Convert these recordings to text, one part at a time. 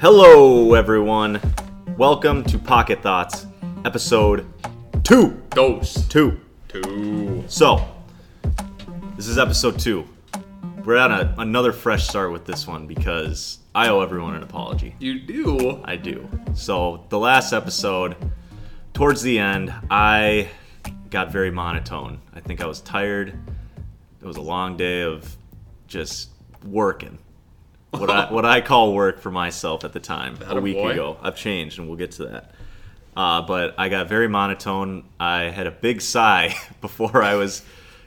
Hello, everyone. Welcome to Pocket Thoughts, episode two. Dose. Two. Two. So, this is episode two. We're on a, another fresh start with this one because I owe everyone an apology. You do. I do. So, the last episode, towards the end, I got very monotone. I think I was tired. It was a long day of just working. What I, what I call work for myself at the time, a week boy. ago. I've changed, and we'll get to that. Uh, but I got very monotone. I had a big sigh before I was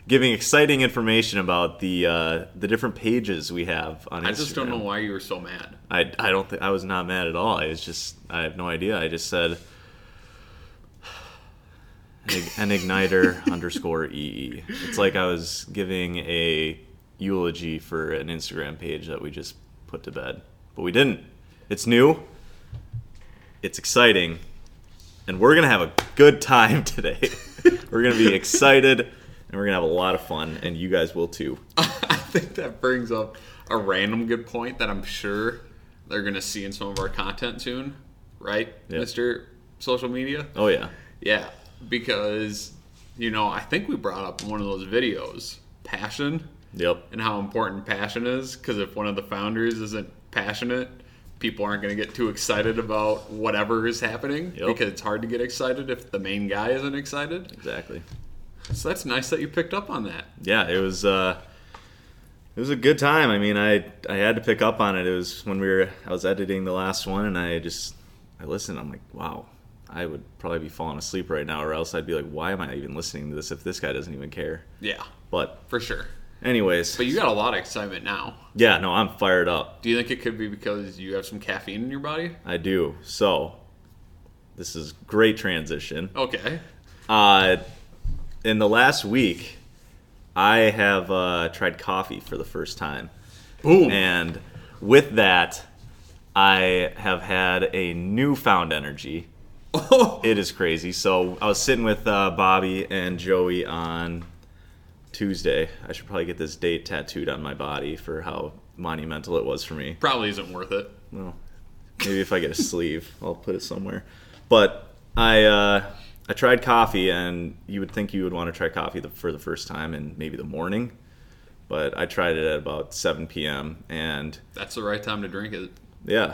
giving exciting information about the uh, the different pages we have on Instagram. I just don't know why you were so mad. I, I don't think I was not mad at all. I was just I have no idea. I just said an igniter underscore ee. It's like I was giving a eulogy for an Instagram page that we just put to bed, but we didn't. It's new. It's exciting, and we're gonna have a good time today. we're gonna be excited, and we're gonna have a lot of fun, and you guys will too. I think that brings up a random good point that I'm sure they're going to see in some of our content soon, right, Yep. Mr. Social Media? Oh yeah, Yeah, because, you know, I think we brought up one of those videos passion yep. and how important passion is. Because if one of the founders isn't passionate, people aren't going to get too excited about whatever is happening Yep. because it's hard to get excited if the main guy isn't excited. Exactly. So that's nice that you picked up on that. yeah, it was uh it was a good time. I mean, I I had to pick up on it. It was when we were I was editing the last one and I just I listened. I'm like, wow, I would probably be falling asleep right now, or else I'd be like, why am I even listening to this if this guy doesn't even care? Yeah, But for sure. Anyways, But you got a lot of excitement now. yeah, no, I'm fired up. Do you think it could be because you have some caffeine in your body? I do. So this is great transition. Okay. Uh, in the last week, I have uh, tried coffee for the first time. Boom. And with that, I have had a newfound energy. It is crazy. So I was sitting with uh, Bobby and Joey on Tuesday. I should probably get this date tattooed on my body for how monumental it was for me. Probably isn't worth it. Well, maybe if I get a sleeve, I'll put it somewhere. But I uh, I tried coffee, and you would think you would want to try coffee the, for the first time in maybe the morning. But I tried it at about 7 p.m. and That's the right time to drink it. yeah,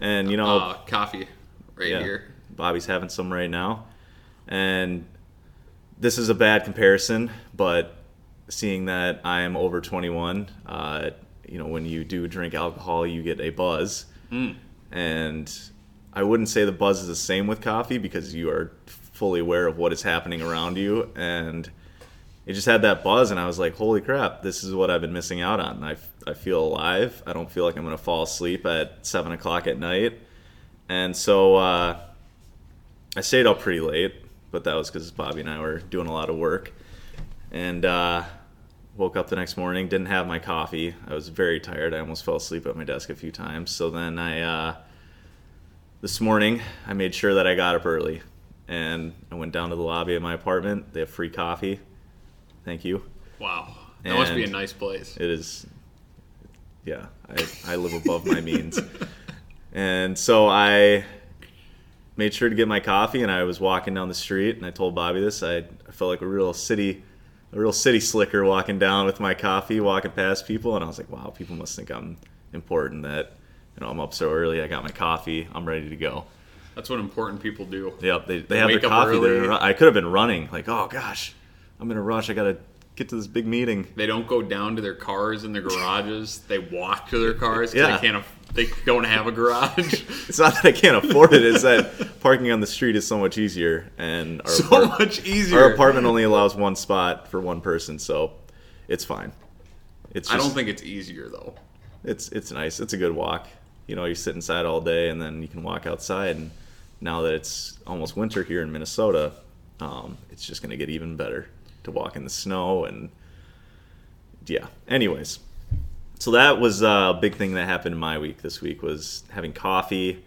and you know Uh, coffee right yeah, here. Bobby's having some right now, and this is a bad comparison, but seeing that I am over 21, uh, you know, when you do drink alcohol, you get a buzz, and I wouldn't say the buzz is the same with coffee because you are fully aware of what is happening around you, and it just had that buzz, and I was like, holy crap, this is what I've been missing out on. I, I feel alive. I don't feel like I'm going to fall asleep at 7 o'clock at night. And so uh, I stayed up pretty late, but that was because Bobby and I were doing a lot of work. And uh, woke up the next morning, didn't have my coffee. I was very tired. I almost fell asleep at my desk a few times. So then I, uh, this morning, I made sure that I got up early. And I went down to the lobby of my apartment. They have free coffee. Thank you. Wow. That must be a nice place. It is, yeah. I, I live above my means, and so I made sure to get my coffee. And I was walking down the street, and I told Bobby this. I, I felt like a real city, a real city slicker walking down with my coffee, walking past people, and I was like, wow, people must think I'm important. That you know I'm up so early. I got my coffee. I'm ready to go. That's what important people do. Yep, they, they have Wake their coffee. I could have been running. Like, oh gosh, I'm in a rush. I gotta get to this big meeting. They don't go down to their cars in their garages. they walk to their cars because Yeah. they can't. aff- They don't have a garage. It's not that I can't afford it; it's that parking on the street is so much easier, and our, so apart- much easier. our apartment only allows one spot for one person, so it's fine. It's I don't think it's easier though. it's it's nice. It's a good walk. You know, you sit inside all day, and then you can walk outside. And now that it's almost winter here in Minnesota, um, it's just going to get even better to walk in the snow and yeah. Anyways, so that was a big thing that happened in my week this week was having coffee.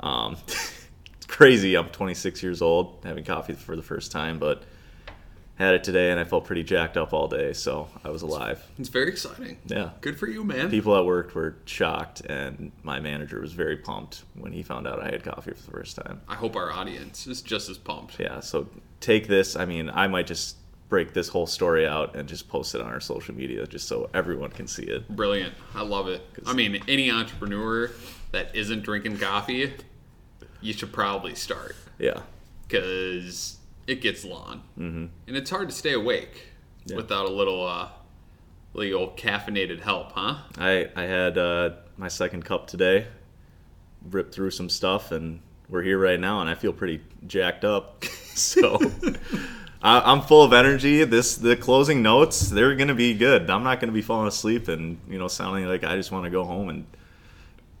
Um, it's crazy. I'm 26 years old, having coffee for the first time, but had it today, and I felt pretty jacked up all day, so I was alive. It's very exciting. Yeah. Good for you, man. People at work were shocked, and my manager was very pumped when he found out I had coffee for the first time. I hope our audience is just as pumped. Yeah, so take this. I mean, I might just break this whole story out and just post it on our social media just so everyone can see it. Brilliant. I love it. I mean, any entrepreneur that isn't drinking coffee, you should probably start Yeah. because it gets long, mm-hmm. and it's hard to stay awake Yeah. without a little, uh, little caffeinated help, huh? I I had uh, my second cup today, ripped through some stuff, and we're here right now, and I feel pretty jacked up. so I, I'm full of energy. This the closing notes they're gonna be good. I'm not gonna be falling asleep and you know sounding like I just want to go home and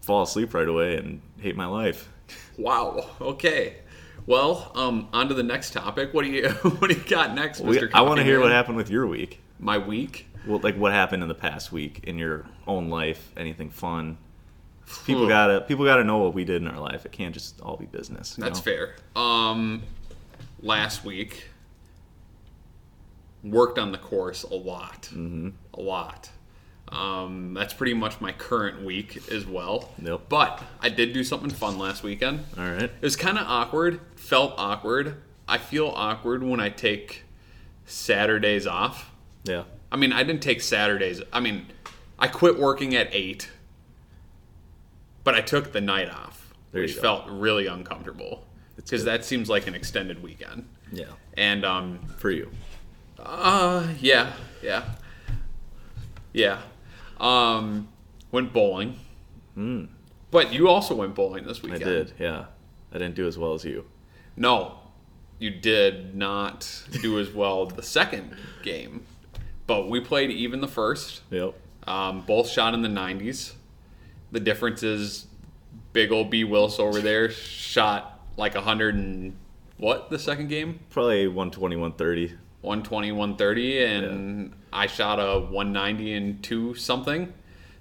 fall asleep right away and hate my life. Wow. Okay. Well, um, on to the next topic. What do you What do you got next, Mister? I want to hear what happened with your week. My week. Well, like what happened in the past week in your own life? Anything fun? People Phew. gotta people gotta know what we did in our life. It can't just all be business. That's know? fair. Um, last week, worked on the course a lot, mm-hmm. a lot. Um, that's pretty much my current week as well. Yep. But I did do something fun last weekend. All right. It was kind of awkward. Felt awkward. I feel awkward when I take Saturdays off. Yeah. I mean, I didn't take Saturdays. I mean, I quit working at eight, but I took the night off, There which felt really uncomfortable because that seems like an extended weekend. Yeah. And um, For you. Uh, yeah, yeah, yeah. Um, went bowling. Hmm. But you also went bowling this Hmm. I did. Yeah. I didn't do as well as you. No, you did not do as well the second game, but we played even the first. Yep. Um, both shot in the 90s. The difference is big old B. Willis over there shot like 100 and what the second game? Probably 120, 130. 120, 130, and I shot a 190 and two something.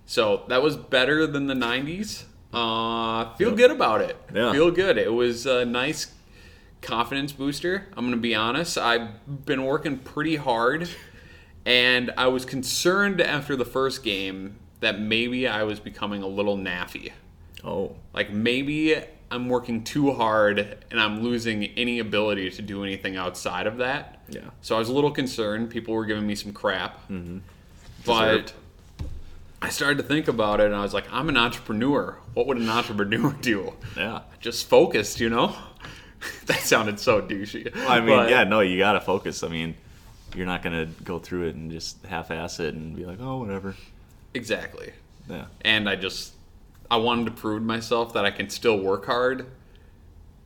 So that was better than the 90s. Uh, feel good about it. Yeah. Feel good. It was a nice confidence booster. I'm going to be honest. I've been working pretty hard, and I was concerned after the first game that maybe I was becoming a little naffy. Oh. Like maybe I'm working too hard and I'm losing any ability to do anything outside of that. Yeah. So I was a little concerned. People were giving me some crap. Mm-hmm. But I started to think about it and I was like, I'm an entrepreneur. What would an entrepreneur do? Yeah. Just focused, you know? that sounded so douchey. I mean, But- yeah, no, you got to focus. I mean, you're not going to go through it and just half ass it and be like, oh, whatever. Exactly. Yeah. and I just I wanted to prove to myself that I can still work hard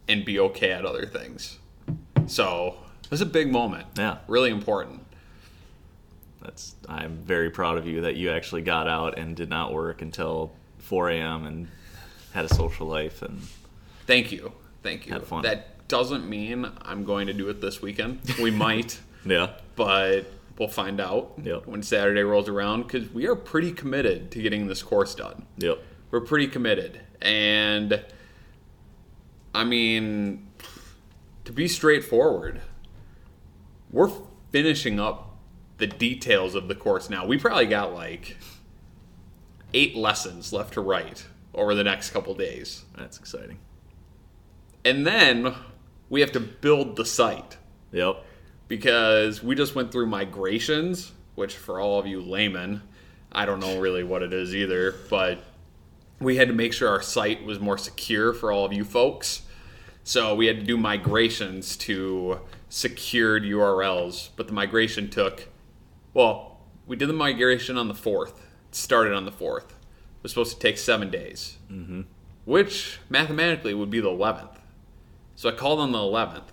and be okay at other things. So it was a big moment. Yeah. Really important. That's. I'm very proud of you that you actually got out and did not work until 4 a.m. and had a social life. And Thank you. Thank you. Had fun. That doesn't mean I'm going to do it this weekend. We might, yeah. but we'll find out Yep. when Saturday rolls around because we are pretty committed to getting this course done. Yep. We're pretty committed. And I mean, to be straightforward, we're finishing up the details of the course now. We probably got like eight lessons left to write over the next couple days. That's exciting. And then we have to build the site Yep. because we just went through migrations, which for all of you laymen, I don't know really what it is either, but we had to make sure our site was more secure for all of you folks. So we had to do migrations to secured URLs, but the migration took, well, we did the migration on the 4th. It started on the 4th. It was supposed to take seven days, mm-hmm. which mathematically would be the 11th. So I called on the 11th.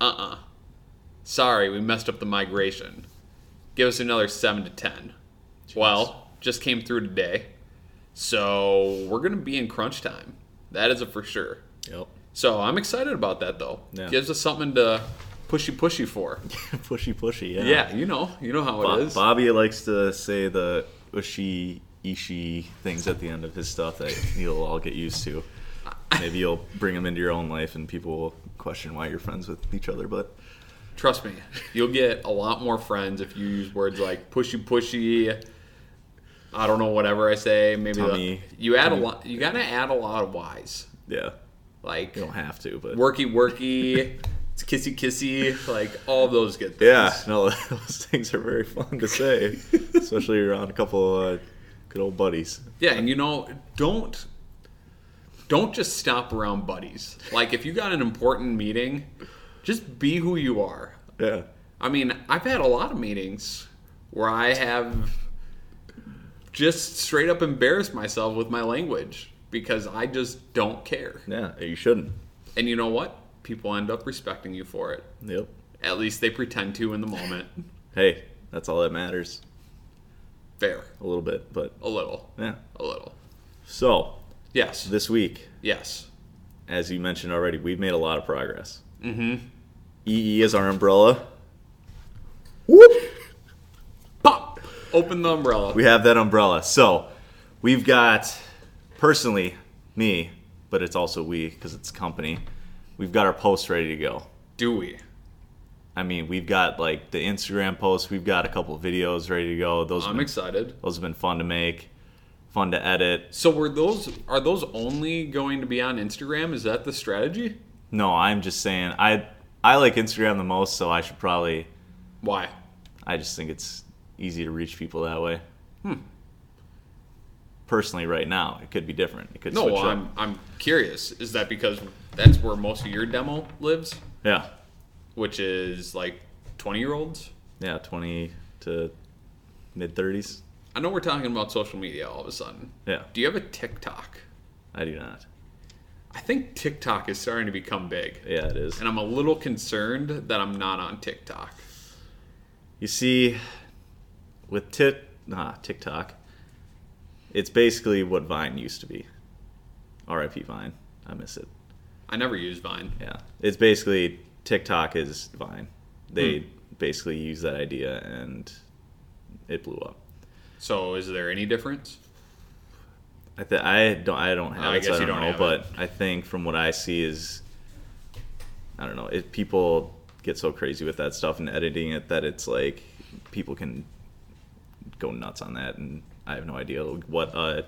Uh uh Sorry, we messed up the migration. Give us another 7 to 10. Well, just came through today. So we're going to be in crunch time. That is a for sure. Yep. So I'm excited about that though. Yeah. Gives us something to pushy pushy for. pushy, pushy. Yeah. Yeah, you know, you know how Bo- it is. Bobby likes to say the ushi ishi things at the end of his stuff that you'll all get used to. Maybe you'll bring them into your own life and people will question why you're friends with each other. But Trust me, you'll get a lot more friends if you use words like pushy, pushy. I don't know, whatever I say. Maybe the- you add Tummy. a lot. You gotta add a lot of Y's. Yeah, Like you don't have to, but worky, worky, it's kissy, kissy. Like all those good things. yeah, no, those things are very fun to say, especially around a couple uh, good old buddies. Yeah, and you know, don't don't just stop around buddies. Like if you got an important meeting, just be who you are. Yeah, I mean, I've had a lot of meetings where I have just straight up embarrassed myself with my language because I just don't care. yeah, you shouldn't. And you know what? People end up respecting you for it. Yep. At least they pretend to in the moment. Hey, that's all that matters. Fair. A little bit, but A little. yeah. A little. So Yes. this week, Yes. as you mentioned already, we've made a lot of progress. Mm-hmm. EE is our umbrella. Whoop! Open the umbrella. We have that umbrella. So we've got, personally, me, but it's also we because it's company. We've got our posts ready to go. Do we? I mean, we've got like the Instagram posts. We've got a couple videos ready to go. Those I'm been, excited. those have been fun to make, fun to edit. So were those are those only going to be on Instagram? Is that the strategy? No, I'm just saying I I like Instagram the most, so I should probably. Why? I just think it's easy to reach people that way. Hmm. Personally, right now, it could be different. It could No, well. I'm I'm curious. Is that because that's where most of your demo lives, Yeah, which is like 20 year olds? yeah, twenty to mid thirties. I know we're talking about social media all of a sudden. Yeah, Do you have a TikTok? I do not. I think TikTok is starting to become big, Yeah, it is. and I'm a little concerned that I'm not on TikTok. You see, with Tik, nah, TikTok, it's basically what Vine used to be. R.I.P. Vine. I miss it. I never used Vine. Yeah, it's basically TikTok is Vine. They hmm. basically use that idea and it blew up. So is there any difference? I th- I don't I don't have I it, so guess I you don't don't know, have but I think from what I see is I don't know, if people get so crazy with that stuff and editing it that it's like people can go nuts on that and I have no idea what a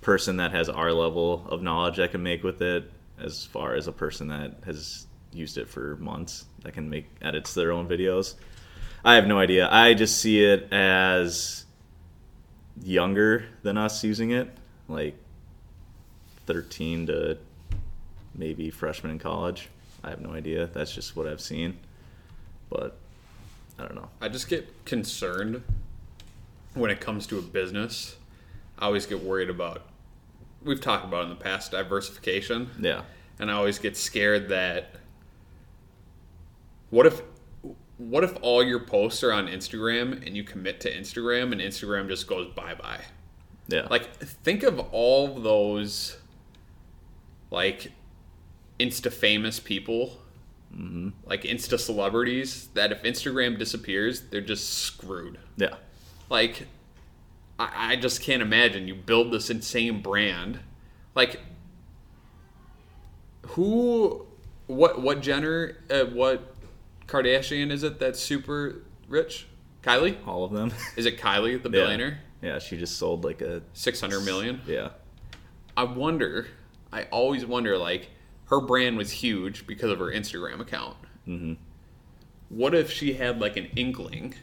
person that has our level of knowledge I can make with it as far as a person that has used it for months that can make edits to their own videos. I have no idea. I just see it as younger than us using it, like 13 to maybe freshman in college. I have no idea. That's just what I've seen. But I don't know. I just get concerned when it comes to a business. I always get worried about. We've talked about in the past diversification, Yeah. and I always get scared that. What if, what if all your posts are on Instagram and you commit to Instagram and Instagram just goes bye bye? Yeah. Like, think of all those, like, insta famous people, mm-hmm. like insta celebrities, that if Instagram disappears, they're just screwed. yeah. Like, I, I just can't imagine you build this insane brand. Like, who, what, what Jenner, uh, what Kardashian is it that's super rich? Kylie? All of them. Is it Kylie, the Yeah. billionaire? Yeah, she just sold like a 600 million? yeah. I wonder. I always wonder. Like, her brand was huge because of her Instagram account. Mm-hmm. What if she had like an inkling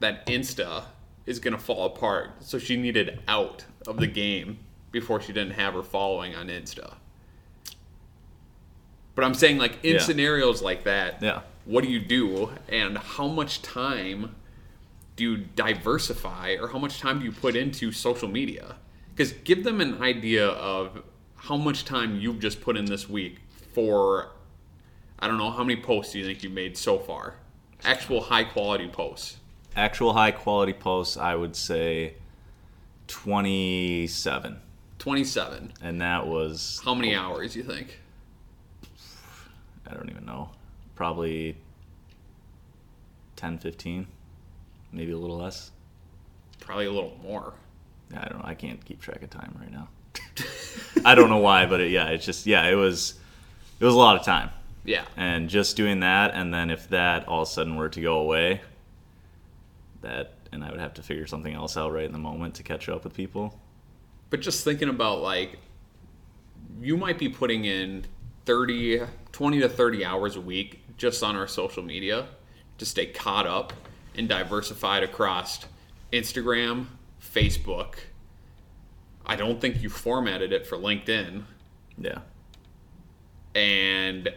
that Insta is gonna fall apart, so she needed out of the game before she didn't have her following on Insta? But I'm saying, like, in Yeah. scenarios like that, Yeah. what do you do, and how much time do you diversify or how much time do you put into social media? Because give them an idea of how much time you've just put in this week for, I don't know, how many posts do you think you've made so far? Actual high quality posts. Actual high quality posts, I would say 27. 27. And that was How many hours you think? I don't even know. Probably 10, 15, maybe a little less. Probably a little more. Yeah, I don't know. I can't keep track of time right now. I don't know why, but it, yeah, it's just yeah, it was it was a lot of time. Yeah. And just doing that, and then if that all of a sudden were to go away, that, and I would have to figure something else out right in the moment to catch up with people. But just thinking about like, you might be putting in 30, 20 to 30 hours a week just on our social media to stay caught up and diversified across Instagram, Facebook. I don't think you formatted it for LinkedIn. Yeah. And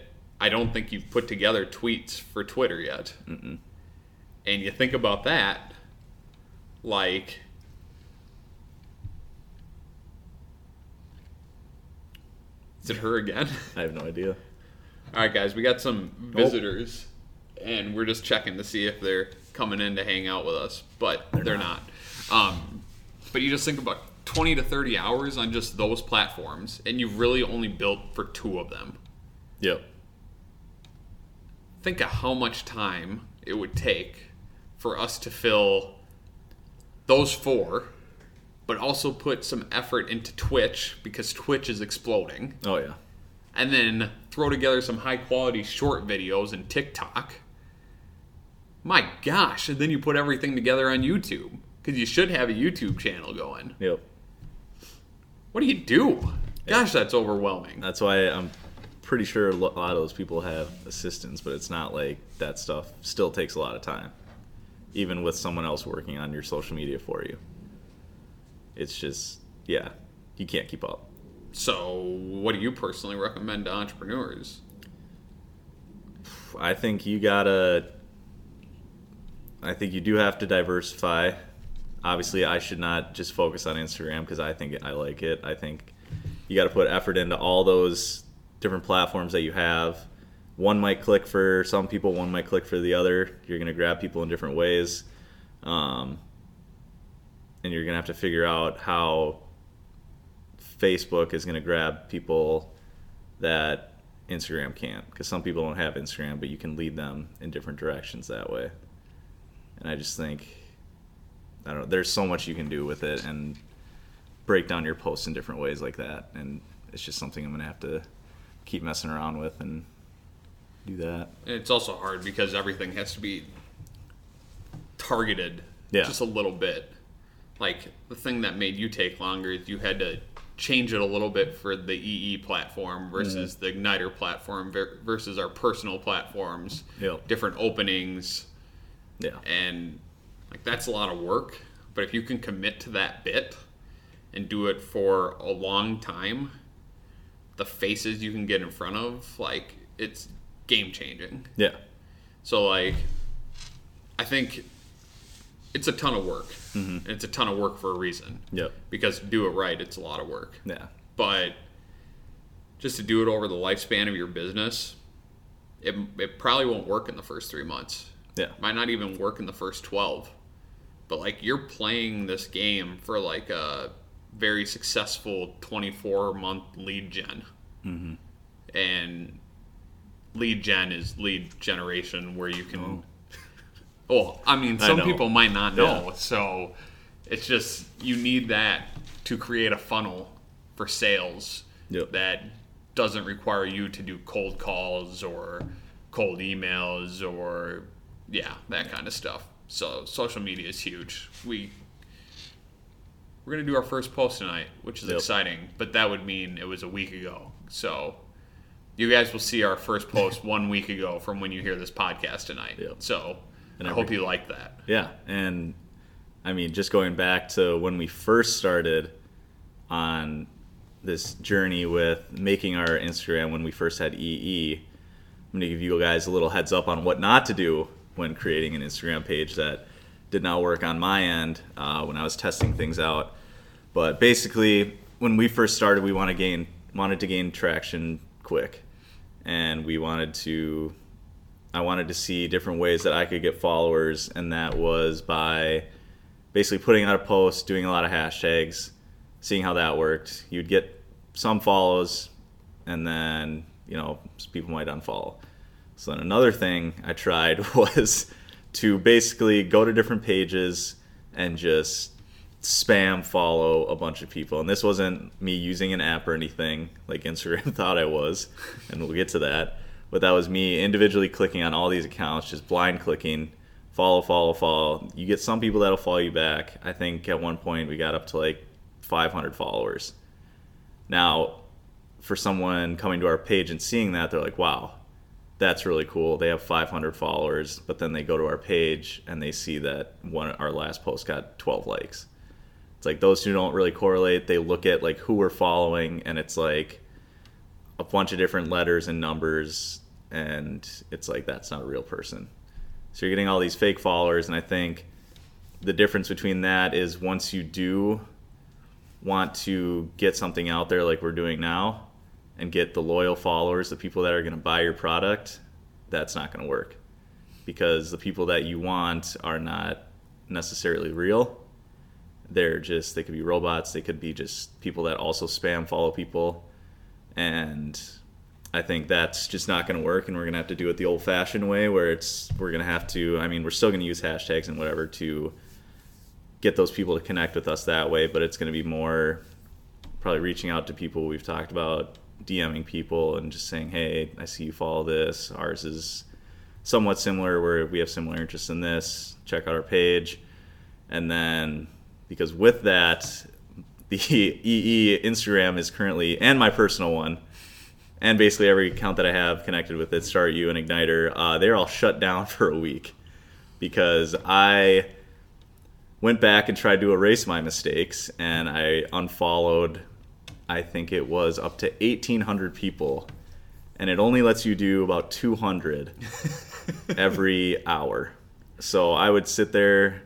I don't think you've put together tweets for Twitter yet. Mm-mm. And you think about that, like, is it her again? I have no idea. All right, guys, we got some visitors, and we're just checking to see if they're coming in to hang out with us, but they're, not. Um, but you just think about 20 to 30 hours on just those platforms, and you've really only built for two of them. Yep. Think of how much time it would take for us to fill those four, but also put some effort into Twitch because Twitch is exploding Oh, yeah. and then throw together some high quality short videos and TikTok. My gosh, and then you put everything together on YouTube because you should have a YouTube channel going. Yep. What do you do? Gosh, that's overwhelming. That's why I'm pretty sure a lot of those people have assistants, but it's not like that stuff still takes a lot of time, even with someone else working on your social media for you. It's just, yeah, you can't keep up. So, what do you personally recommend to entrepreneurs? I think you gotta. I think you do have to diversify. Obviously, I should not just focus on Instagram because I think I like it. I think you got to put effort into all those different platforms that you have. One might click for some people, one might click for the other. You're going to grab people in different ways. Um, and you're going to have to figure out how Facebook is going to grab people that Instagram can't because some people don't have Instagram, but you can lead them in different directions that way. And I just think, I don't know, there's so much you can do with it and break down your posts in different ways like that. And it's just something I'm going to have to keep messing around with and do that. And it's also hard because everything has to be targeted Yeah. just a little bit. Like the thing that made you take longer is you had to change it a little bit for the EE platform versus mm-hmm. the Igniter platform ver- versus our personal platforms. Yep. Different openings Yeah. and like that's a lot of work. But if you can commit to that bit and do it for a long time, the faces you can get in front of, like it's game changing. Yeah. So like, I think it's a ton of work. Mm-hmm. And it's a ton of work for a reason. Yep. Because to do it right, it's a lot of work. Yeah. But just to do it over the lifespan of your business, it, it probably won't work in the first three months. Yeah. Might not even work in the first 12. But like, you're playing this game for like a very successful 24 month lead general mm-hmm. And lead gen is lead generation where you can. Oh. Well, I mean, some know. people might not know. Yeah. So it's just, you need that to create a funnel for sales Yep. that doesn't require you to do cold calls or cold emails or, yeah, that kind of stuff. So social media is huge. We. We're gonna do our first post tonight, which is Yep. exciting, but that would mean it was a week ago. So you guys will see our first post one week ago from when you hear this podcast tonight. Yep. So And I every- hope you like that. Yeah, and I mean, just going back to when we first started on this journey with making our Instagram when we first had EE, I'm going to give you guys a little heads up on what not to do when creating an Instagram page that did not work on my end uh, when I was testing things out. But basically, when we first started, we want to gain wanted to gain traction quick, and we wanted to I wanted to see different ways that I could get followers, and that was by basically putting out a post, doing a lot of hashtags, seeing how that worked. You'd get some follows, and then you know people might unfollow. So then another thing I tried was to basically go to different pages and just spam follow a bunch of people. And this wasn't me using an app or anything like Instagram thought I was, and we'll get to that. But that was me individually clicking on all these accounts, just blind clicking, follow, follow, follow. You get some people that'll follow you back. I think at one point we got up to like 500 followers. Now, for someone coming to our page and seeing that, they're like, wow, that's really cool. They have 500 followers, but then they go to our page and they see that one our last post got 12 likes. It's like those two don't really correlate. They look at like who we're following, and it's like a bunch of different letters and numbers, and it's like that's not a real person. So you're getting all these fake followers, and I think the difference between that is once you do want to get something out there like we're doing now and get the loyal followers, the people that are going to buy your product, that's not going to work because the people that you want are not necessarily real. They're just, they could be robots, they could be just people that also spam follow people. And I think that's just not going to work, and we're going to have to do it the old fashioned way where it's, we're going to have to, I mean, we're still going to use hashtags and whatever to get those people to connect with us that way, but it's going to be more probably reaching out to people we've talked about, DMing people and just saying, "Hey, I see you follow this. Ours is somewhat similar where we have similar interests in this. Check out our page." And then because with that, the EE Instagram is currently and my personal one and basically every account that I have connected with it, Start You and Igniter, uh, they're all shut down for a week because I went back and tried to erase my mistakes and I unfollowed I think it was up to 1800 people and it only lets you do about 200 every hour. So I would sit there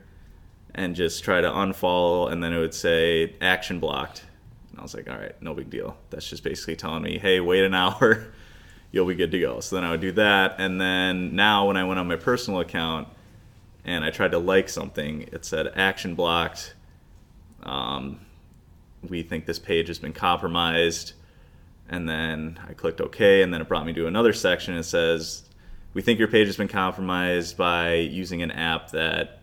and just try to unfollow and then it would say action blocked. And I was like, all right, no big deal. That's just basically telling me, hey, wait an hour, you'll be good to go. So then I would do that. And then now when I went on my personal account, and I tried to like something, it said action blocked. Um, we think this page has been compromised. And then I clicked OK, and then it brought me to another section. It says, We think your page has been compromised by using an app that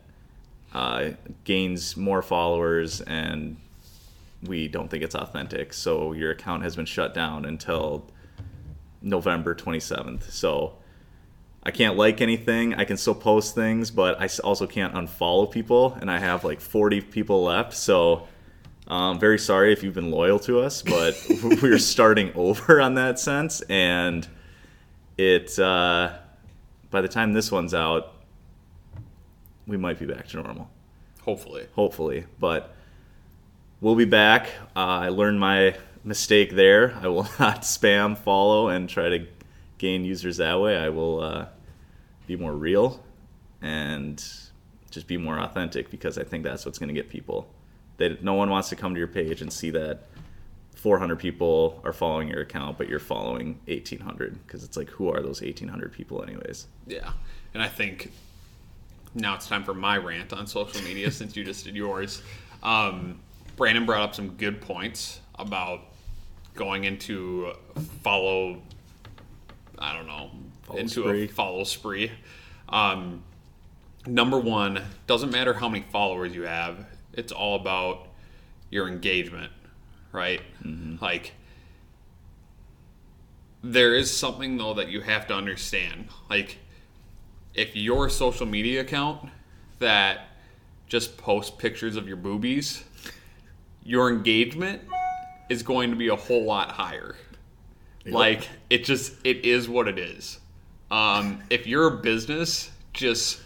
uh, gains more followers, and we don't think it's authentic. So your account has been shut down until November 27th. So I can't like anything. I can still post things, but I also can't unfollow people, and I have like 40 people left. So um, very sorry if you've been loyal to us, but we're starting over on that sense, and it uh, by the time this one's out, we might be back to normal. Hopefully, hopefully, but we'll be back. Uh, I learned my mistake there. I will not spam, follow, and try to gain users that way. I will uh, be more real and just be more authentic because I think that's what's going to get people. That no one wants to come to your page and see that 400 people are following your account, but you're following 1,800 because it's like, who are those 1,800 people, anyways? Yeah, and I think now it's time for my rant on social media since you just did yours. Um, Brandon brought up some good points about going into follow I don't know, follow into spree. a follow spree. Um, number one, doesn't matter how many followers you have, it's all about your engagement, right? Mm-hmm. Like, there is something though that you have to understand. Like, if your social media account that just posts pictures of your boobies, your engagement is going to be a whole lot higher. Yep. Like it just it is what it is. Um, if you're a business just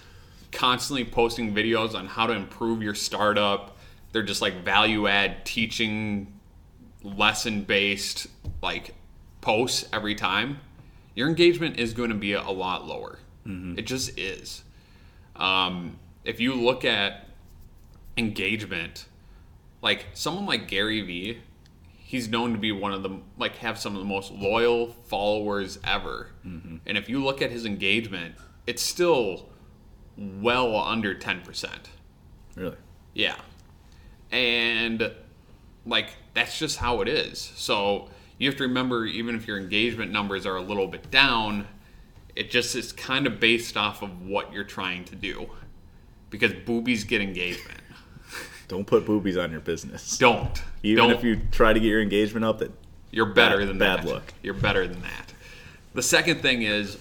constantly posting videos on how to improve your startup, they're just like value add teaching lesson based like posts every time, your engagement is going to be a, lot lower. Mm-hmm. It just is. Um, if you look at engagement, like someone like Gary Vee he's known to be one of the like have some of the most loyal followers ever. Mm-hmm. And if you look at his engagement, it's still well under 10%. Really? Yeah. And like that's just how it is. So you have to remember even if your engagement numbers are a little bit down, it just is kind of based off of what you're trying to do. Because boobies get engagement. Don't put boobies on your business. Don't. Even Don't. if you try to get your engagement up, that you're better bad, than bad that. look. You're better than that. The second thing is,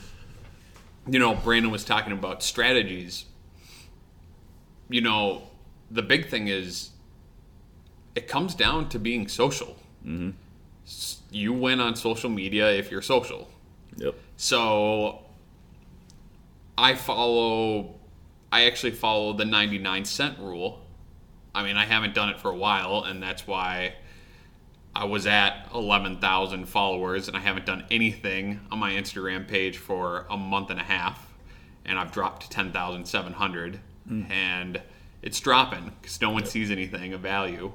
you know, Brandon was talking about strategies. You know, the big thing is it comes down to being social. Mm-hmm. You win on social media if you're social. Yep. So I follow, I actually follow the 99 cent rule. I mean, I haven't done it for a while, and that's why I was at 11,000 followers, and I haven't done anything on my Instagram page for a month and a half, and I've dropped to 10,700, and it's dropping because no one sees anything of value.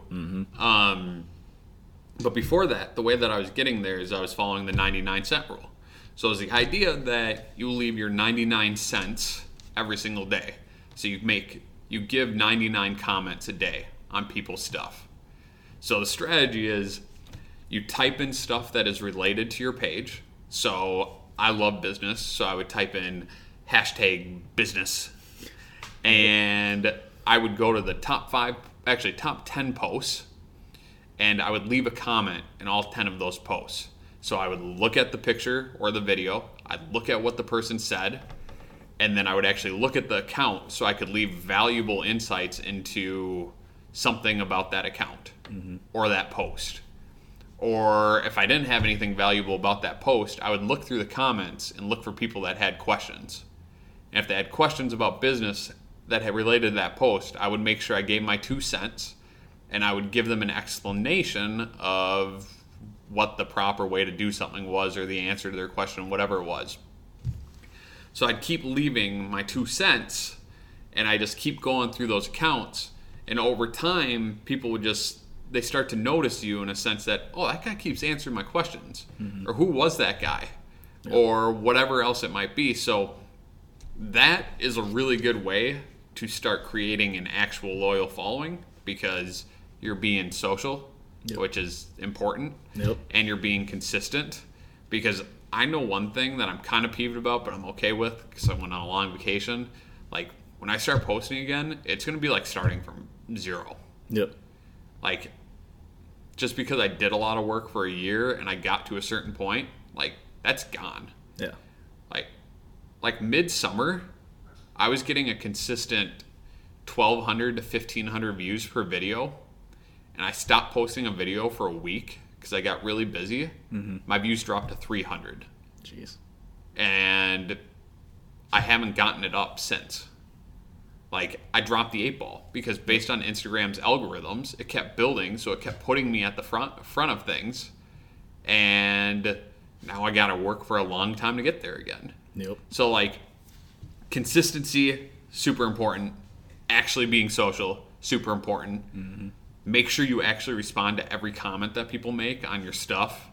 Um, but before that, the way that I was getting there is I was following the 99 cent rule. So it's the idea that you leave your 99 cents every single day. So you make you give 99 comments a day on people's stuff. So the strategy is you type in stuff that is related to your page. So I love business, so I would type in hashtag business. And I would go to the top five, actually, top 10 posts, and I would leave a comment in all 10 of those posts. So I would look at the picture or the video, I'd look at what the person said, and then I would actually look at the account so I could leave valuable insights into something about that account mm-hmm. or that post. Or if I didn't have anything valuable about that post, I would look through the comments and look for people that had questions. And if they had questions about business that had related to that post, I would make sure I gave my two cents and I would give them an explanation of what the proper way to do something was or the answer to their question, whatever it was. So I'd keep leaving my two cents and I just keep going through those accounts. And over time, people would just, they start to notice you in a sense that, oh, that guy keeps answering my questions. Mm-hmm. Or who was that guy? Or whatever else it might be. So that is a really good way to start creating an actual loyal following because you're being social, Yep. which is important, Yep. and you're being consistent. Because I know one thing that I'm kind of peeved about, but I'm okay with because I went on a long vacation. Like when I start posting again, it's going to be like starting from zero. Yep. Like just because I did a lot of work for a year and I got to a certain point, like that's gone Yeah. like like midsummer i was getting a consistent 1200 to 1500 views per video and i stopped posting a video for a week because i got really busy mm-hmm. my views dropped to 300 Jeez. and i haven't gotten it up since like i dropped the eight ball because based on instagram's algorithms it kept building so it kept putting me at the front front of things and now i gotta work for a long time to get there again Yep. so like consistency, super important. Actually being social, super important. Mm-hmm. Make sure you actually respond to every comment that people make on your stuff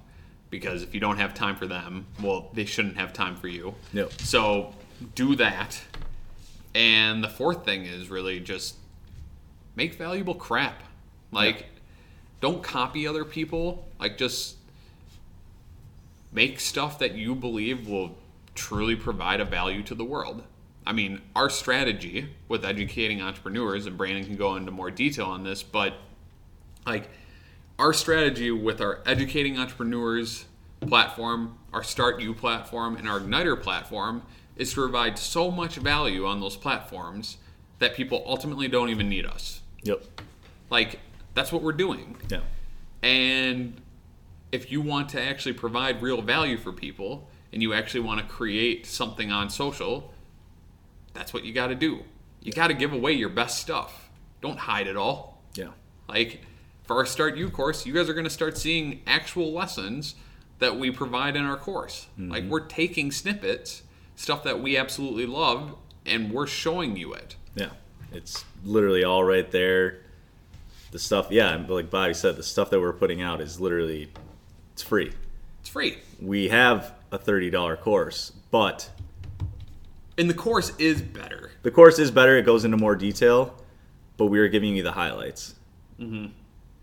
because if you don't have time for them, well, they shouldn't have time for you. Yep. So do that. And the fourth thing is really just make valuable crap. Like, don't copy other people. Like, just make stuff that you believe will truly provide a value to the world. I mean, our strategy with educating entrepreneurs, and Brandon can go into more detail on this, but like our strategy with our educating entrepreneurs platform, our Start You platform, and our Igniter platform is to provide so much value on those platforms that people ultimately don't even need us. Yep. Like, that's what we're doing. Yeah. And if you want to actually provide real value for people and you actually want to create something on social, that's what you got to do. You got to give away your best stuff. Don't hide it all. Yeah. Like for our Start You course, you guys are going to start seeing actual lessons that we provide in our course. Like we're taking snippets, stuff that we absolutely love, and we're showing you it. Yeah. It's literally all right there. The stuff, yeah, like Bobby said, the stuff that we're putting out is literally it's free. It's free. We have a $30 course, but And the course is better. the course is better. It goes into more detail, but we are giving you the highlights. Mm-hmm.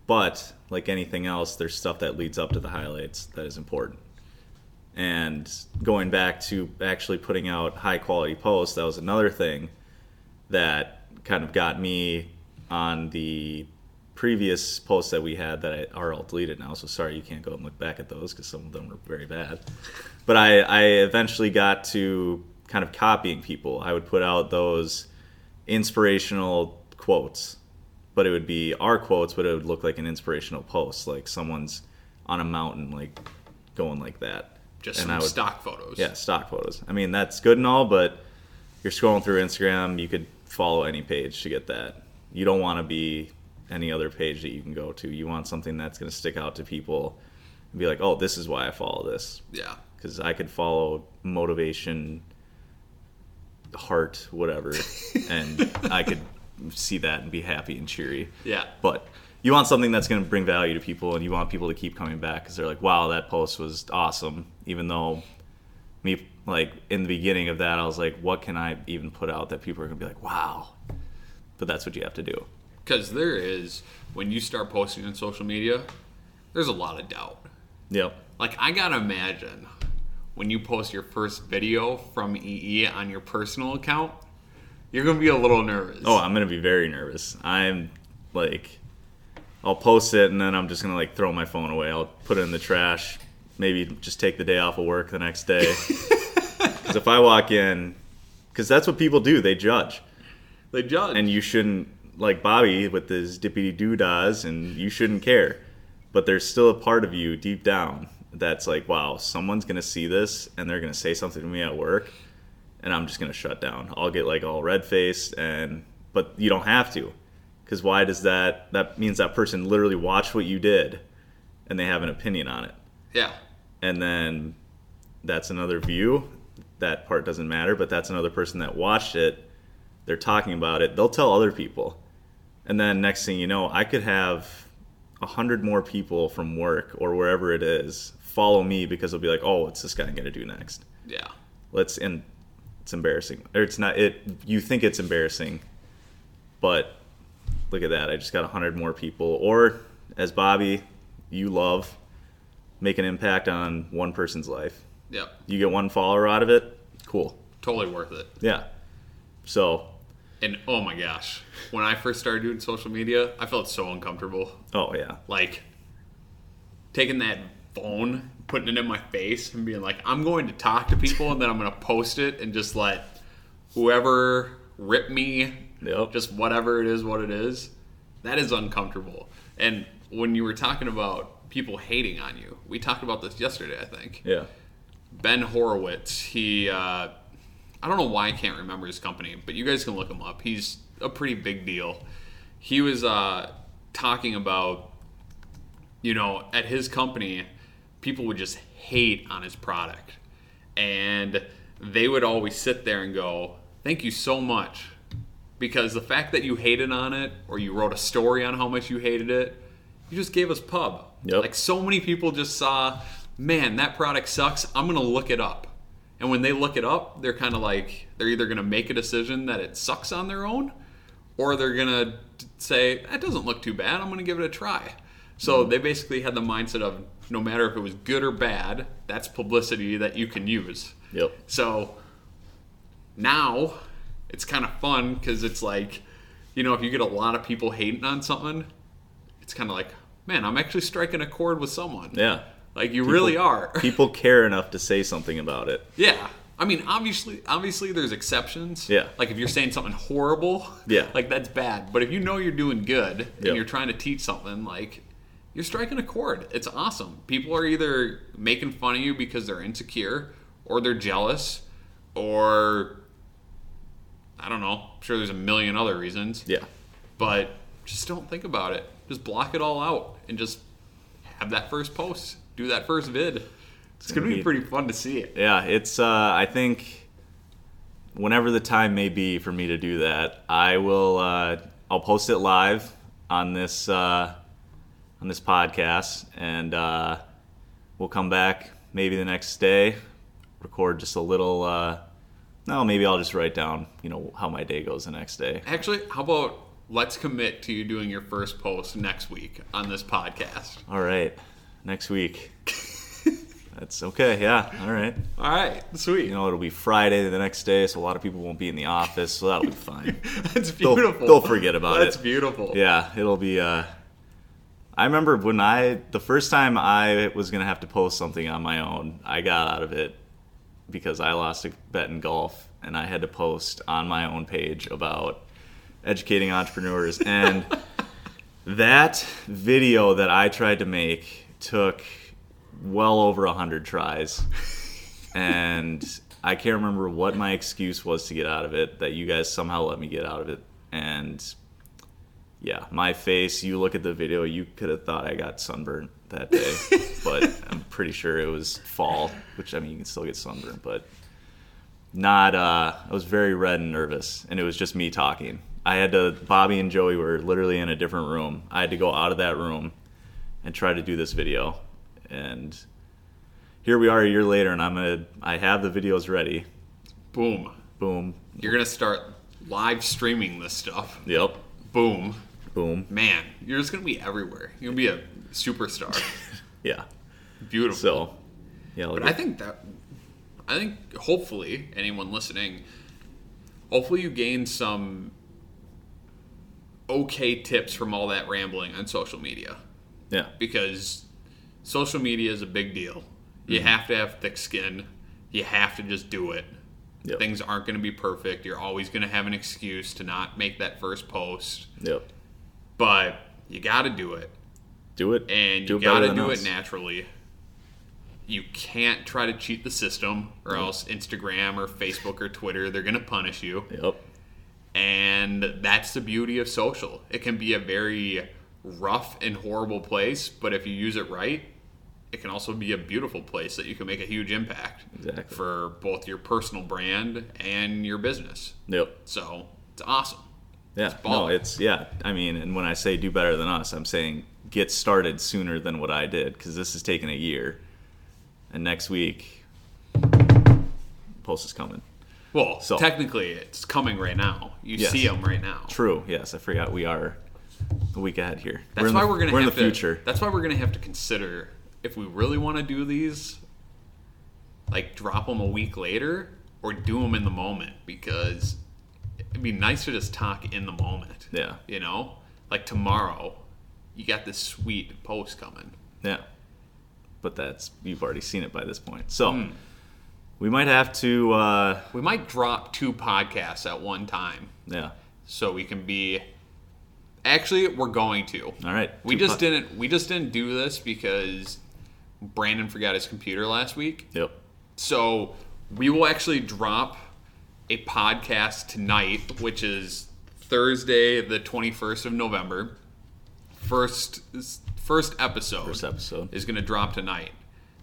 But like anything else, there's stuff that leads up to the highlights that is important. And going back to actually putting out high quality posts, that was another thing that kind of got me on the previous posts that we had that I, are all deleted now. So sorry, you can't go and look back at those because some of them were very bad. But I, I eventually got to kind of copying people. I would put out those inspirational quotes, but it would be our quotes, but it would look like an inspirational post, like someone's on a mountain, like going like that. Just And some would- stock photos. Yeah, stock photos. I mean, that's good and all, but you're scrolling through Instagram, you could follow any page to get that. You don't want to be any other page that you can go to. You want something that's going to stick out to people and be like, oh, this is why I follow this. Yeah. Because I could follow motivation, heart, whatever, and I could see that and be happy and cheery. Yeah. But you want something that's going to bring value to people, and you want people to keep coming back because they're like, "Wow, that post was awesome." Even though me, like in the beginning of that, I was like, "What can I even put out that people are going to be like, wow?" But that's what you have to do. Because there is, when you start posting on social media, there's a lot of doubt. Yep. Like, I gotta imagine when you post your first video from EE on your personal account, you're gonna be a little nervous. Oh, I'm going to be very nervous. I'm like, I'll post it and then I'm just going to like throw my phone away. I'll put it in the trash. Maybe just take the day off of work the next day. Because if I walk in, because that's what people do, they judge. they judge. and you shouldn't like Bobby with his dippity doo dahs, and you shouldn't care. But there's still a part of you deep down that's like, wow, someone's gonna see this and they're gonna say something to me at work, and I'm just gonna shut down. I'll get like all red faced, and but you don't have to, because why does that? That means that person literally watched what you did, and they have an opinion on it, yeah. and then that's another view. That part doesn't matter, but that's another person that watched it they're talking about it they'll tell other people and then next thing you know i could have a hundred more people from work or wherever it is follow me because they'll be like oh what's this guy gonna do next Yeah. let's and it's embarrassing. Or it's not it you think it's embarrassing but look at that. I just got a hundred more people. Or as bobby you love make an impact on one person's life. Yep. you get one follower out of it? Cool. Totally worth it. yeah. So And oh my gosh, when I first started doing social media, I felt so uncomfortable. oh yeah. Like taking that phone, putting it in my face, and being like, I'm going to talk to people, and then I'm going to post it and just let whoever rip me, Yep. just whatever it is, what it is. That is uncomfortable. And when you were talking about people hating on you, we talked about this yesterday, I think. yeah Ben Horowitz. He, uh, I don't know why I can't remember his company, but you guys can look him up. He's a pretty big deal. He was uh, talking about, you know, at his company, people would just hate on his product. And they would always sit there and go, Thank you so much. Because the fact that you hated on it or you wrote a story on how much you hated it, you just gave us pub. Yep. Like so many people just saw, man, that product sucks. I'm going to look it up. And when they look it up, they're kind of like, they're either going to make a decision that it sucks on their own or they're going to say, that doesn't look too bad. I'm going to give it a try. So mm-hmm. they basically had the mindset of no matter if it was good or bad, that's publicity that you can use. Yep. So now it's kind of fun because it's like, you know, if you get a lot of people hating on something, it's kind of like, man, I'm actually striking a chord with someone. Yeah. Like you really are. People care enough to say something about it. yeah. I mean, obviously, obviously, there's exceptions. Yeah. Like if you're saying something horrible, Yeah. like that's bad. But if you know you're doing good and Yep. you're trying to teach something, like you're striking a chord. It's awesome. People are either making fun of you because they're insecure, or they're jealous, or I don't know. I'm sure there's a million other reasons. Yeah. But just don't think about it. Just block it all out and just have that first post. Do that first vid. It's gonna be Indeed. pretty fun to see it. Yeah, it's uh I think whenever the time may be for me to do that, I will uh I'll post it live on this uh on this podcast and uh we'll come back maybe the next day, record just a little uh no, maybe I'll just write down, you know, how my day goes the next day. Actually, how about let's commit to you doing your first post next week on this podcast? All right. Next week. That's okay. Yeah. All right. All right, sweet. You know, it'll be Friday the next day, so a lot of people won't be in the office, so that'll be fine. That's They'll- beautiful. they'll forget about That's it. That's beautiful. yeah, it'll be uh I remember when I the first time I was gonna have to post something on my own, I got out of it because I lost a bet in golf and I had to post on my own page about educating entrepreneurs. And that video that I tried to make took well over a hundred tries. And I can't remember what my excuse was to get out of it that you guys somehow let me get out of it. And yeah, my face, you look at the video, you could have thought I got sunburned that day, but I'm pretty sure it was fall, which I mean, you can still get sunburned, but not, uh, I was very red and nervous, and it was just me talking. I had to, Bobby and Joey were literally in a different room. I had to go out of that room and try to do this video. And here we are a year later, and I'm gonna, I have the videos ready. Boom. Boom. You're gonna start live streaming this stuff. Yep. Boom. Boom. Man, you're just gonna be everywhere. You're gonna be a superstar. Yeah. Beautiful. So, yeah, But I think that I think hopefully anyone listening, hopefully you gain some okay tips from all that rambling on social media yeah. because social media is a big deal. You Mm-hmm. have to have thick skin. You have to just do it. Yep. Things aren't going to be perfect. You're always going to have an excuse to not make that first post, Yep. But you got to do it. Do it. and do you got to do us. it naturally. You can't try to cheat the system, or else Instagram or Facebook or Twitter they're gonna punish you. Yep. And that's the beauty of social. It can be a very rough and horrible place, but if you use it right, it can also be a beautiful place that you can make a huge impact Exactly. for both your personal brand and your business. Yep. So it's awesome. Yeah. No, it's yeah. I mean, and when I say do better than us, I'm saying get started sooner than what I did because this has taken a year, and next week, post is coming. Well, So- technically, it's coming right now. You Yes. see them right now. True. Yes, I forgot we are a week ahead here. That's in why the, we're gonna we're in have the to, future. That's why we're gonna have to consider if we really want to do these, like drop them a week later or do them in the moment because it'd be nice to just talk in the moment. Yeah. You know, like tomorrow, you got this sweet post coming. Yeah. But that's you've already seen it by this point. So Hmm. we might have to. Uh, We might drop two podcasts at one time yeah. so we can be. Actually, we're going to. All right. We just po- didn't. We just didn't do this because Brandon forgot his computer last week. Yep. So we will actually drop a podcast tonight, which is Thursday, the twenty first of November. First, first episode First episode. is going to drop tonight.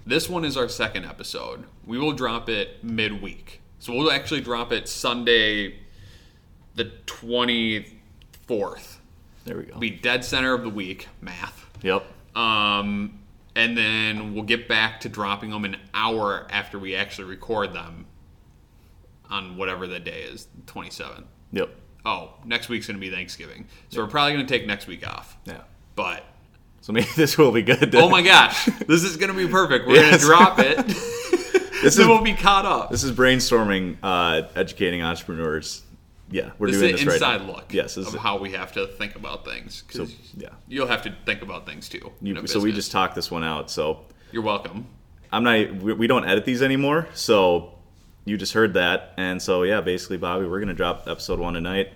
This one is our second episode. We will drop it midweek, so we'll actually drop it Sunday, the twenty fourth. There we go. Be dead center of the week, math. yep. Um, and then we'll get back to dropping them an hour after we actually record them on whatever the day is, 27th. Yep. Oh, next week's going to be Thanksgiving. So we're probably going to take next week off. Yeah. But, So maybe this will be good. oh my gosh, this is going to be perfect. We're Yes. going to drop it. This is we'll be caught up. this is brainstorming, uh, educating entrepreneurs. Yeah, we're This is doing an this right inside now. look Yes. Of is, how we have to think about things. so yeah. you'll have to think about things too. You, so we just talked this one out. So You're welcome. I'm not. We, we don't edit these anymore. So you just heard that, and so yeah, basically, Bobby, we're gonna drop episode one tonight.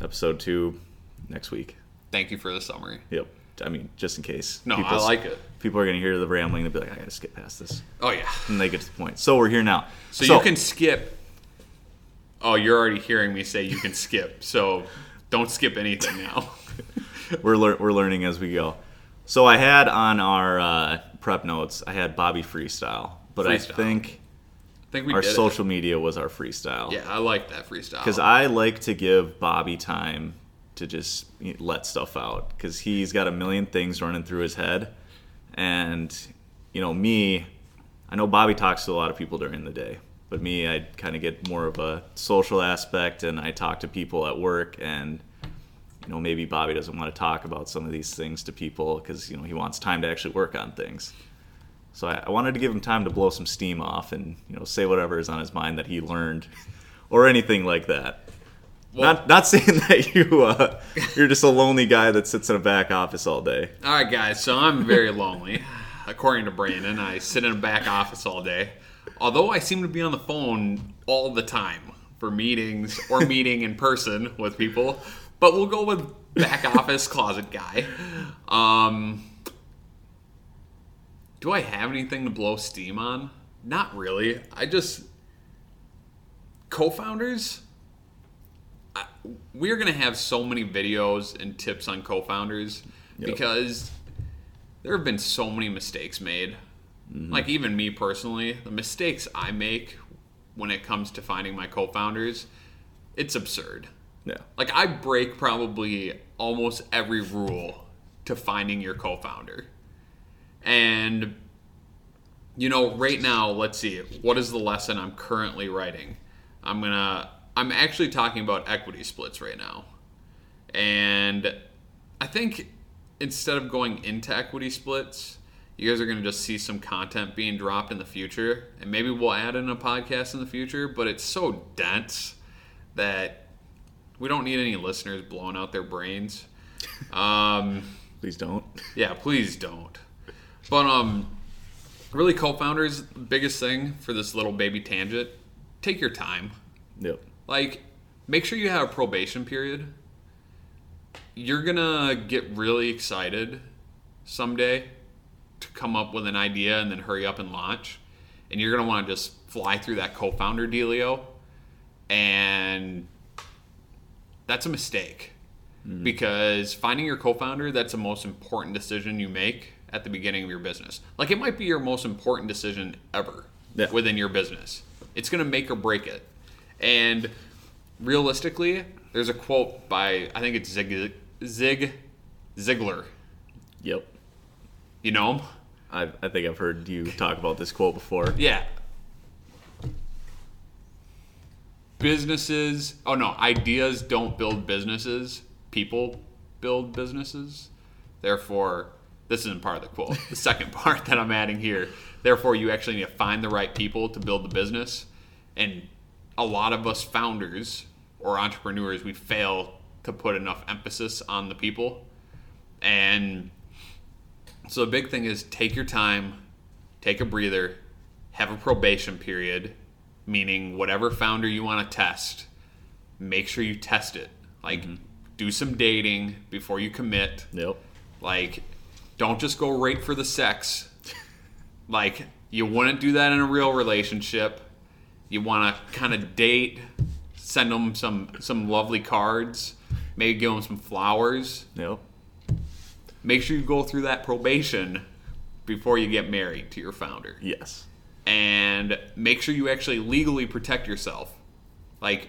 Episode two next week. Thank you for the summary. Yep. I mean, just in case. No, I like it. People are gonna hear the rambling. They'll be like, I gotta skip past this, Oh, yeah. and they get to the point. So we're here now. So, you can skip. Oh, you're already hearing me say you can skip. So don't skip anything now. we're lear- we're learning as we go. So I had on our uh, prep notes, I had Bobby freestyle, but Freestyle. I think we our social media was our freestyle. Yeah, I like that freestyle. because I like to give Bobby time to just let stuff out because he's got a million things running through his head, and you know me, I know Bobby talks to a lot of people during the day, but me, I kind of get more of a social aspect, and I talk to people at work, and you know maybe Bobby doesn't want to talk about some of these things to people because you know he wants time to actually work on things. So I, I wanted to give him time to blow some steam off and you know say whatever is on his mind that he learned, or anything like that. not not saying that you uh, you're just a lonely guy that sits in a back office all day. All right, guys. So I'm very lonely. According to Brandon, I sit in a back office all day. Although I seem to be on the phone all the time for meetings or meeting in person with people, but we'll go with back office closet guy. Um, do I have anything to blow steam on? Not really. I just co-founders. I, we're gonna have so many videos and tips on co-founders Yep. because there have been so many mistakes made. Mm-hmm. Like even me personally, the mistakes I make when it comes to finding my co-founders, it's absurd. Yeah. Like I break probably almost every rule to finding your co-founder. And you know, right now, let's see. What is the lesson I'm currently writing? I'm going to I'm actually talking about equity splits right now. And I think instead of going into equity splits, you guys are going to just see some content being dropped in the future. And maybe we'll add in a podcast in the future, but it's so dense that we don't need any listeners blowing out their brains. Um, Please don't. yeah, please don't. But um, really, co-founders, biggest thing for this little baby tangent: take your time. Yep. Like, make sure you have a probation period. You're gonna get really excited someday to come up with an idea and then hurry up and launch, and you're gonna want to just fly through that co-founder dealio, and that's a mistake because finding your co-founder that's the most important decision you make at the beginning of your business like it might be your most important decision ever Yeah. within your business it's going to make or break it and realistically there's a quote by i think it's zig zig ziglar Yep. you know him? I I think I've heard you talk about this quote before. yeah businesses oh no ideas don't build businesses people build businesses therefore this isn't part of the quote. The second part that i'm adding here therefore you actually need to find the right people to build the business. And a lot of us founders or entrepreneurs we fail to put enough emphasis on the people. And so the big thing is take your time take a breather have a probation period meaning whatever founder you want to test make sure you test it. Like mm-hmm. do some dating before you commit. Yep. like don't just go right for the sex like you wouldn't do that in a real relationship you want to kind of date send them some some lovely cards maybe give them some flowers Yep. make sure you go through that probation before you get married to your founder Yes. and make sure you actually legally protect yourself. Like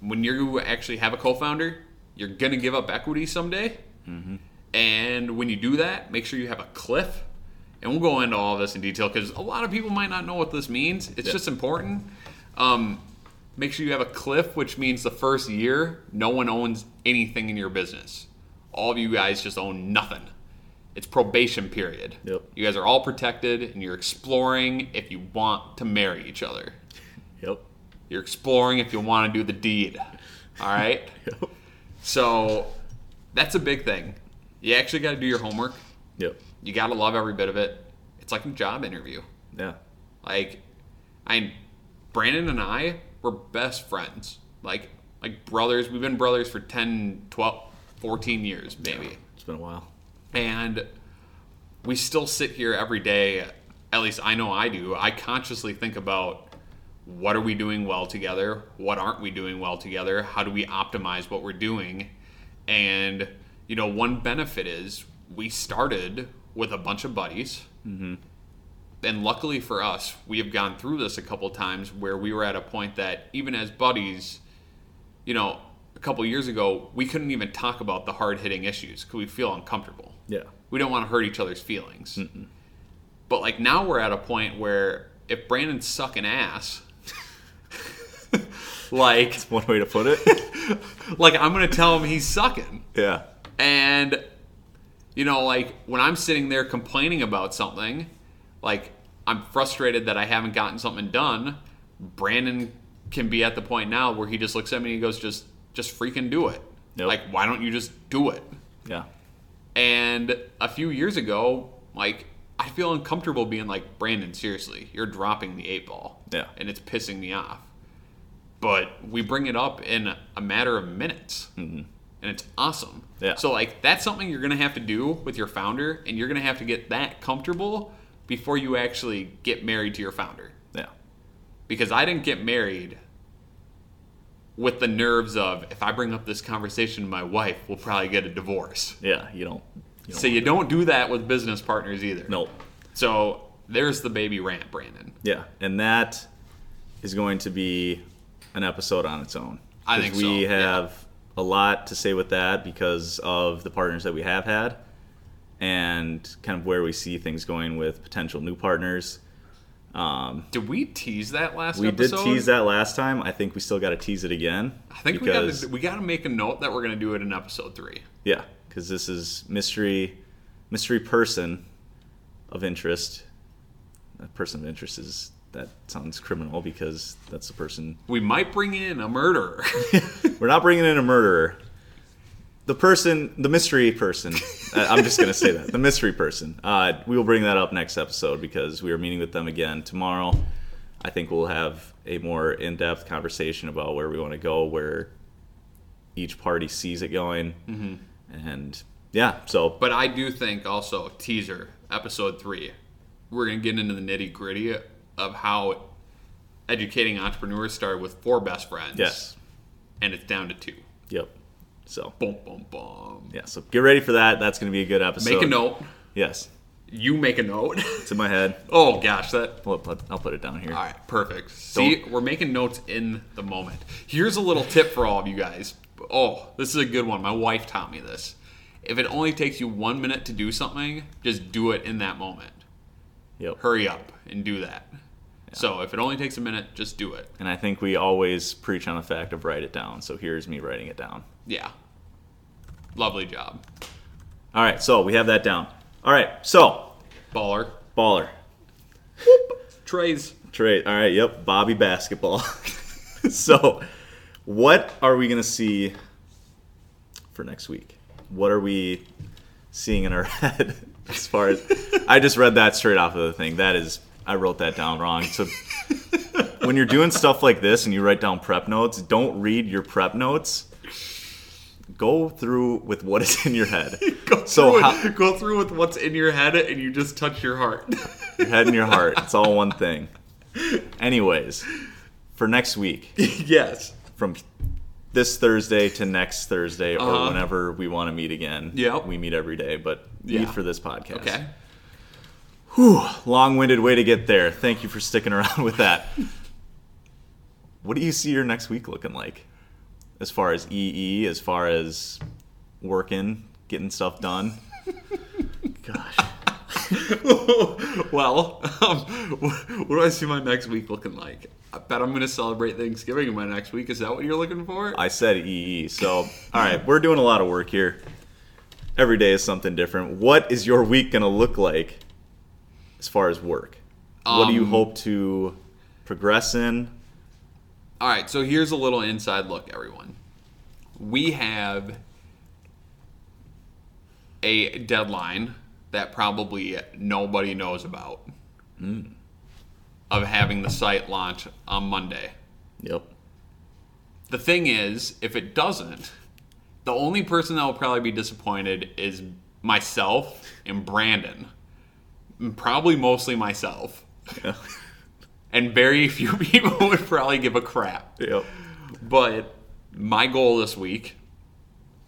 when you actually have a co-founder, you're gonna give up equity someday, mm-hmm. And when you do that, make sure you have a cliff. And we'll go into all of this in detail because a lot of people might not know what this means. It's Yeah. just important. Um, make sure you have a cliff, which means the first year no one owns anything in your business. All of you guys just own nothing. It's probation period. Yep. You guys are all protected and you're exploring if you want to marry each other. Yep. You're exploring if you want to do the deed. All right? Yep. so that's a big thing. You actually got to do your homework. Yep. You got to love every bit of it. It's like a job interview. Yeah. Like I Brandon and I were best friends. Like like brothers. We've been brothers for 10, 12, 14 years maybe. It's been a while. and we still sit here every day at least i know i do i consciously think about what are we doing well together what aren't we doing well together how do we optimize what we're doing and you know one benefit is we started with a bunch of buddies mm-hmm. and luckily for us we have gone through this a couple times where we were at a point that even as buddies you know a couple years ago we couldn't even talk about the hard-hitting issues because we feel uncomfortable Yeah. we don't want to hurt each other's feelings. But like now we're at a point where if Brandon's sucking ass, like One way to put it. like I'm gonna tell him he's sucking. yeah. And you know, like when I'm sitting there complaining about something, like I'm frustrated that I haven't gotten something done, Brandon can be at the point now where he just looks at me and he goes, just just freaking do it. Yep. Like, why don't you just do it? Yeah. And a few years ago, like, I feel uncomfortable being like, Brandon, seriously, you're dropping the eight ball. Yeah. And it's pissing me off. But we bring it up in a matter of minutes. Mm-hmm. And it's awesome. Yeah. So, like, that's something you're going to have to do with your founder, and you're going to have to get that comfortable before you actually get married to your founder. Yeah. Because I didn't get married with the nerves of if I bring up this conversation to my wife, we'll probably get a divorce. Yeah. You don't. You don't So you don't do that with business partners either. no. So there's the baby rant, Brandon. Yeah, and that is going to be an episode on its own. I think we so, yeah. A lot to say with that because of the partners that we have had and kind of where we see things going with potential new partners. Um, Did we tease that last time? we episode? did tease that last time. I think we still got to tease it again. I think because, we got to we got to make a note that we're going to do it in episode three. yeah, because this is mystery, mystery person of interest. A person of interest is that sounds criminal because that's the person We might bring in a murderer. We're not bringing in a murderer. The person, the mystery person. I'm just gonna say that the mystery person. Uh, we will bring that up next episode because we are meeting with them again tomorrow. I think we'll have a more in-depth conversation about where we want to go, where each party sees it going, Mm-hmm. and yeah. So, but I do think also teaser episode three, we're going to get into the nitty gritty of how educating entrepreneurs started with four best friends. yes, and it's down to two. yep. So Boom, boom, boom. yeah. So get ready for that. That's gonna be a good episode. Make a note. Yes, You make a note. it's in my head. oh gosh, that I'll put, I'll put it down here. All right, perfect. See, we're making notes in the moment. Here's a little tip for all of you guys. Oh, this is a good one. My wife taught me this. If it only takes you one minute to do something, just do it in that moment. Yep. Hurry up and do that. So if it only takes a minute, just do it. And I think we always preach on the fact of write it down. So here's me writing it down. Yeah. Lovely job. All right, so we have that down. All right, so Baller. baller Trays. trade. All right, yep, Bobby basketball. so, what are we gonna see for next week? What are we seeing in our head as far as? I just read that straight off of the thing. That is, I wrote that down wrong. So. When you're doing stuff like this and you write down prep notes, don't read your prep notes. Go through with what is in your head. Go So through, how- go through with what's in your head and you just touch your heart. your head and your heart. It's all one thing. Anyways, for next week, yes. from this Thursday to next Thursday, or Uh-huh. whenever we want to meet again. Yep. We meet every day, but Yeah. meet for this podcast. Okay. Whew, long-winded way to get there. Thank you for sticking around with that. what do you see your next week looking like? As far as EE, as far as working, getting stuff done. Gosh. well, um, what do I see my next week looking like? I bet I'm going to celebrate Thanksgiving in my next week. Is that what you're looking for? I said EE. So, all right, we're doing a lot of work here. Every day is something different. What is your week going to look like as far as work? what do you Um, hope to progress in? All right, so here's a little inside look, everyone. We have a deadline that probably nobody knows about of having the site launch on Monday. Yep. The thing is, if it doesn't, the only person that will probably be disappointed is myself and Brandon. Probably mostly myself. Yeah. And very few people would probably give a crap. Yep. But my goal this week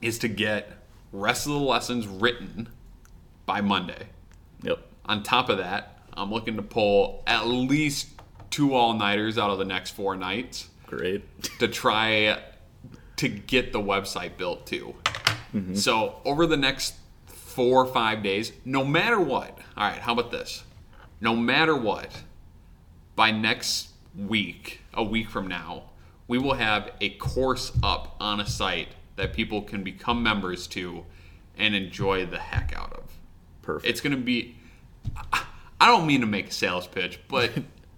is to get rest of the lessons written by Monday. Yep. On top of that, I'm looking to pull at least two all-nighters out of the next four nights Great. to try to get the website built too. Mm-hmm. So over the next four or five days, no matter what, all right, how about this? No matter what, by next week, a week from now, we will have a course up on a site that people can become members to and enjoy the heck out of. Perfect. It's going to be. I don't mean to make a sales pitch, but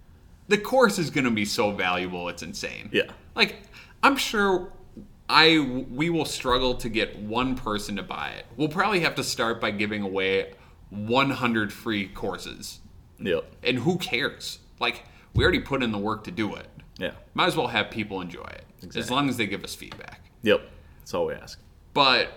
the course is going to be so valuable, it's insane. Yeah. Like, I'm sure I we will struggle to get one person to buy it. We'll probably have to start by giving away 100 free courses. Yep. And who cares? Like we already put in the work to do it. Yeah. Might as well have people enjoy it exactly. as long as they give us feedback. Yep. That's all we ask. But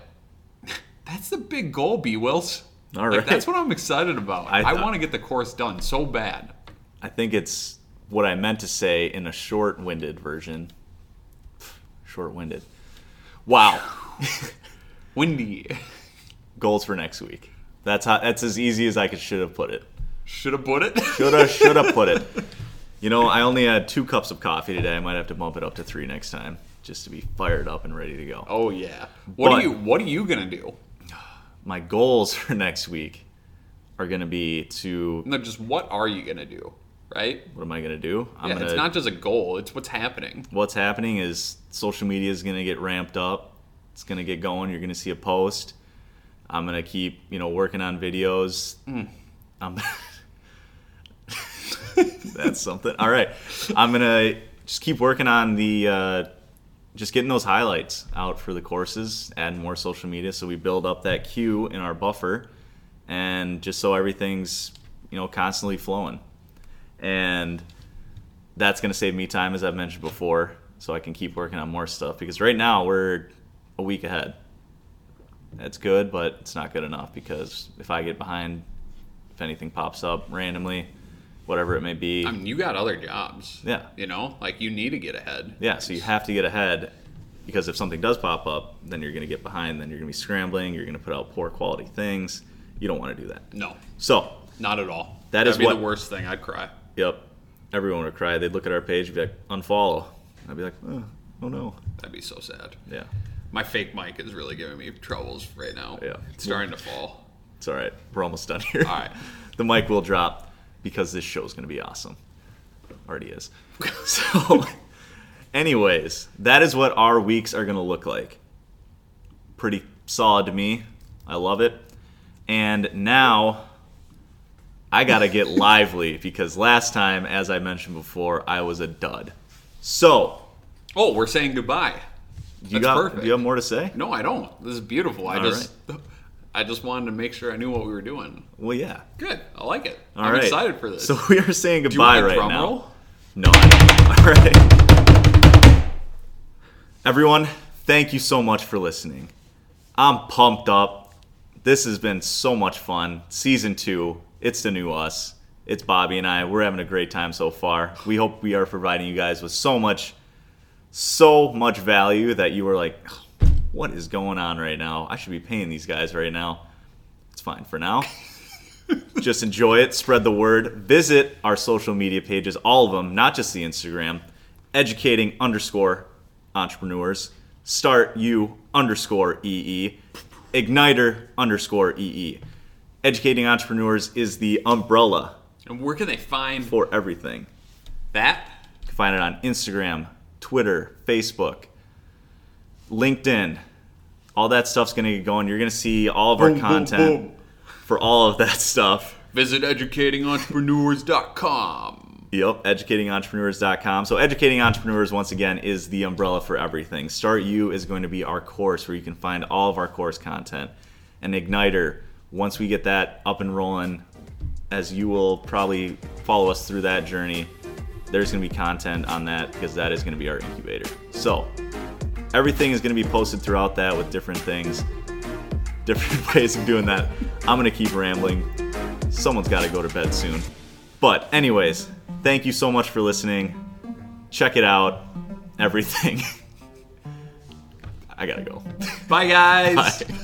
that's the big goal, B Wills. All Like, right. that's what I'm excited about. I I, want to get the course done so bad. I think it's what I meant to say in a short-winded version. Short-winded. Wow. Windy. Goals for next week. That's how. That's as easy as I could should have put it. Should have put it. Shoulda, shoulda put it. You know, I only had two cups of coffee today. I might have to bump it up to three next time, just to be fired up and ready to go. Oh yeah. What But- are you What are you gonna do? My goals for next week are going to be to. No, just what are you gonna do? Right? What am I going to do? I'm yeah, gonna, it's not just a goal. It's what's happening. what's happening is social media is going to get ramped up. It's going to get going. You're going to see a post. I'm going to keep, you know, working on videos. I'm That's something. All right. I'm going to just keep working on the uh, just getting those highlights out for the courses, adding more social media so we build up that queue in our buffer and just so everything's, you know, constantly flowing. And that's going to save me time as I've mentioned before so I can keep working on more stuff because right now we're a week ahead. That's good, but it's not good enough because if I get behind if anything pops up randomly, whatever it may be, I mean, you got other jobs. Yeah. You know, like you need to get ahead. yeah, so you have to get ahead because if something does pop up, then you're going to get behind, then you're going to be scrambling, you're going to put out poor quality things. You don't want to do that. No, So, not at all. That That'd is be what- the worst thing. I'd cry. Yep, everyone would cry. They'd look at our page and be like, unfollow. I'd be like, oh, oh no. That'd be so sad. Yeah, My fake mic is really giving me troubles right now. Yeah. It's starting to fall. it's all right. We're almost done here. All right. the mic will drop because this show's going to be awesome. Already is. so, anyways, that is what our weeks are going to look like. Pretty solid to me. I love it. And now I got to get lively because last time, as I mentioned before, I was a dud. So, Oh, we're saying goodbye. you That's got perfect. do you have more to say? No, I don't. This is beautiful. I All just, I just wanted to make sure I knew what we were doing. Well, yeah. Good. I like it. All I'm right. excited for this. So we are saying Do you goodbye right drum now. roll? No. I don't. All right. Everyone, thank you so much for listening. I'm pumped up. This has been so much fun. Season two. It's the new us. It's Bobby and I. We're having a great time so far. We hope we are providing you guys with so much, so much value that you are like, oh, what is going on right now? I should be paying these guys right now. It's fine for now. just enjoy it, spread the word. Visit our social media pages, all of them, not just the Instagram. Educating underscore entrepreneurs. Start you underscore EE. Igniter underscore EE. Educating entrepreneurs is the umbrella and where can they find for everything. that? You can find it on Instagram, Twitter, Facebook, LinkedIn. All that stuff's going to get going. You're going to see all of our Boom, boom, content boom. for all of that stuff. Visit educatingentrepreneurs.com. Yep, educatingentrepreneurs.com. So, Educating Entrepreneurs, once again, is the umbrella for everything. Start You is going to be our course where you can find all of our course content. And Igniter, once we get that up and rolling, as you will probably follow us through that journey, there's going to be content on that because that is going to be our incubator. So, everything is going to be posted throughout that with different things, different ways of doing that. I'm going to keep rambling. Someone's got to go to bed soon. But, anyways, thank you so much for listening. Check it out. Everything. I gotta go. Bye, guys. Bye.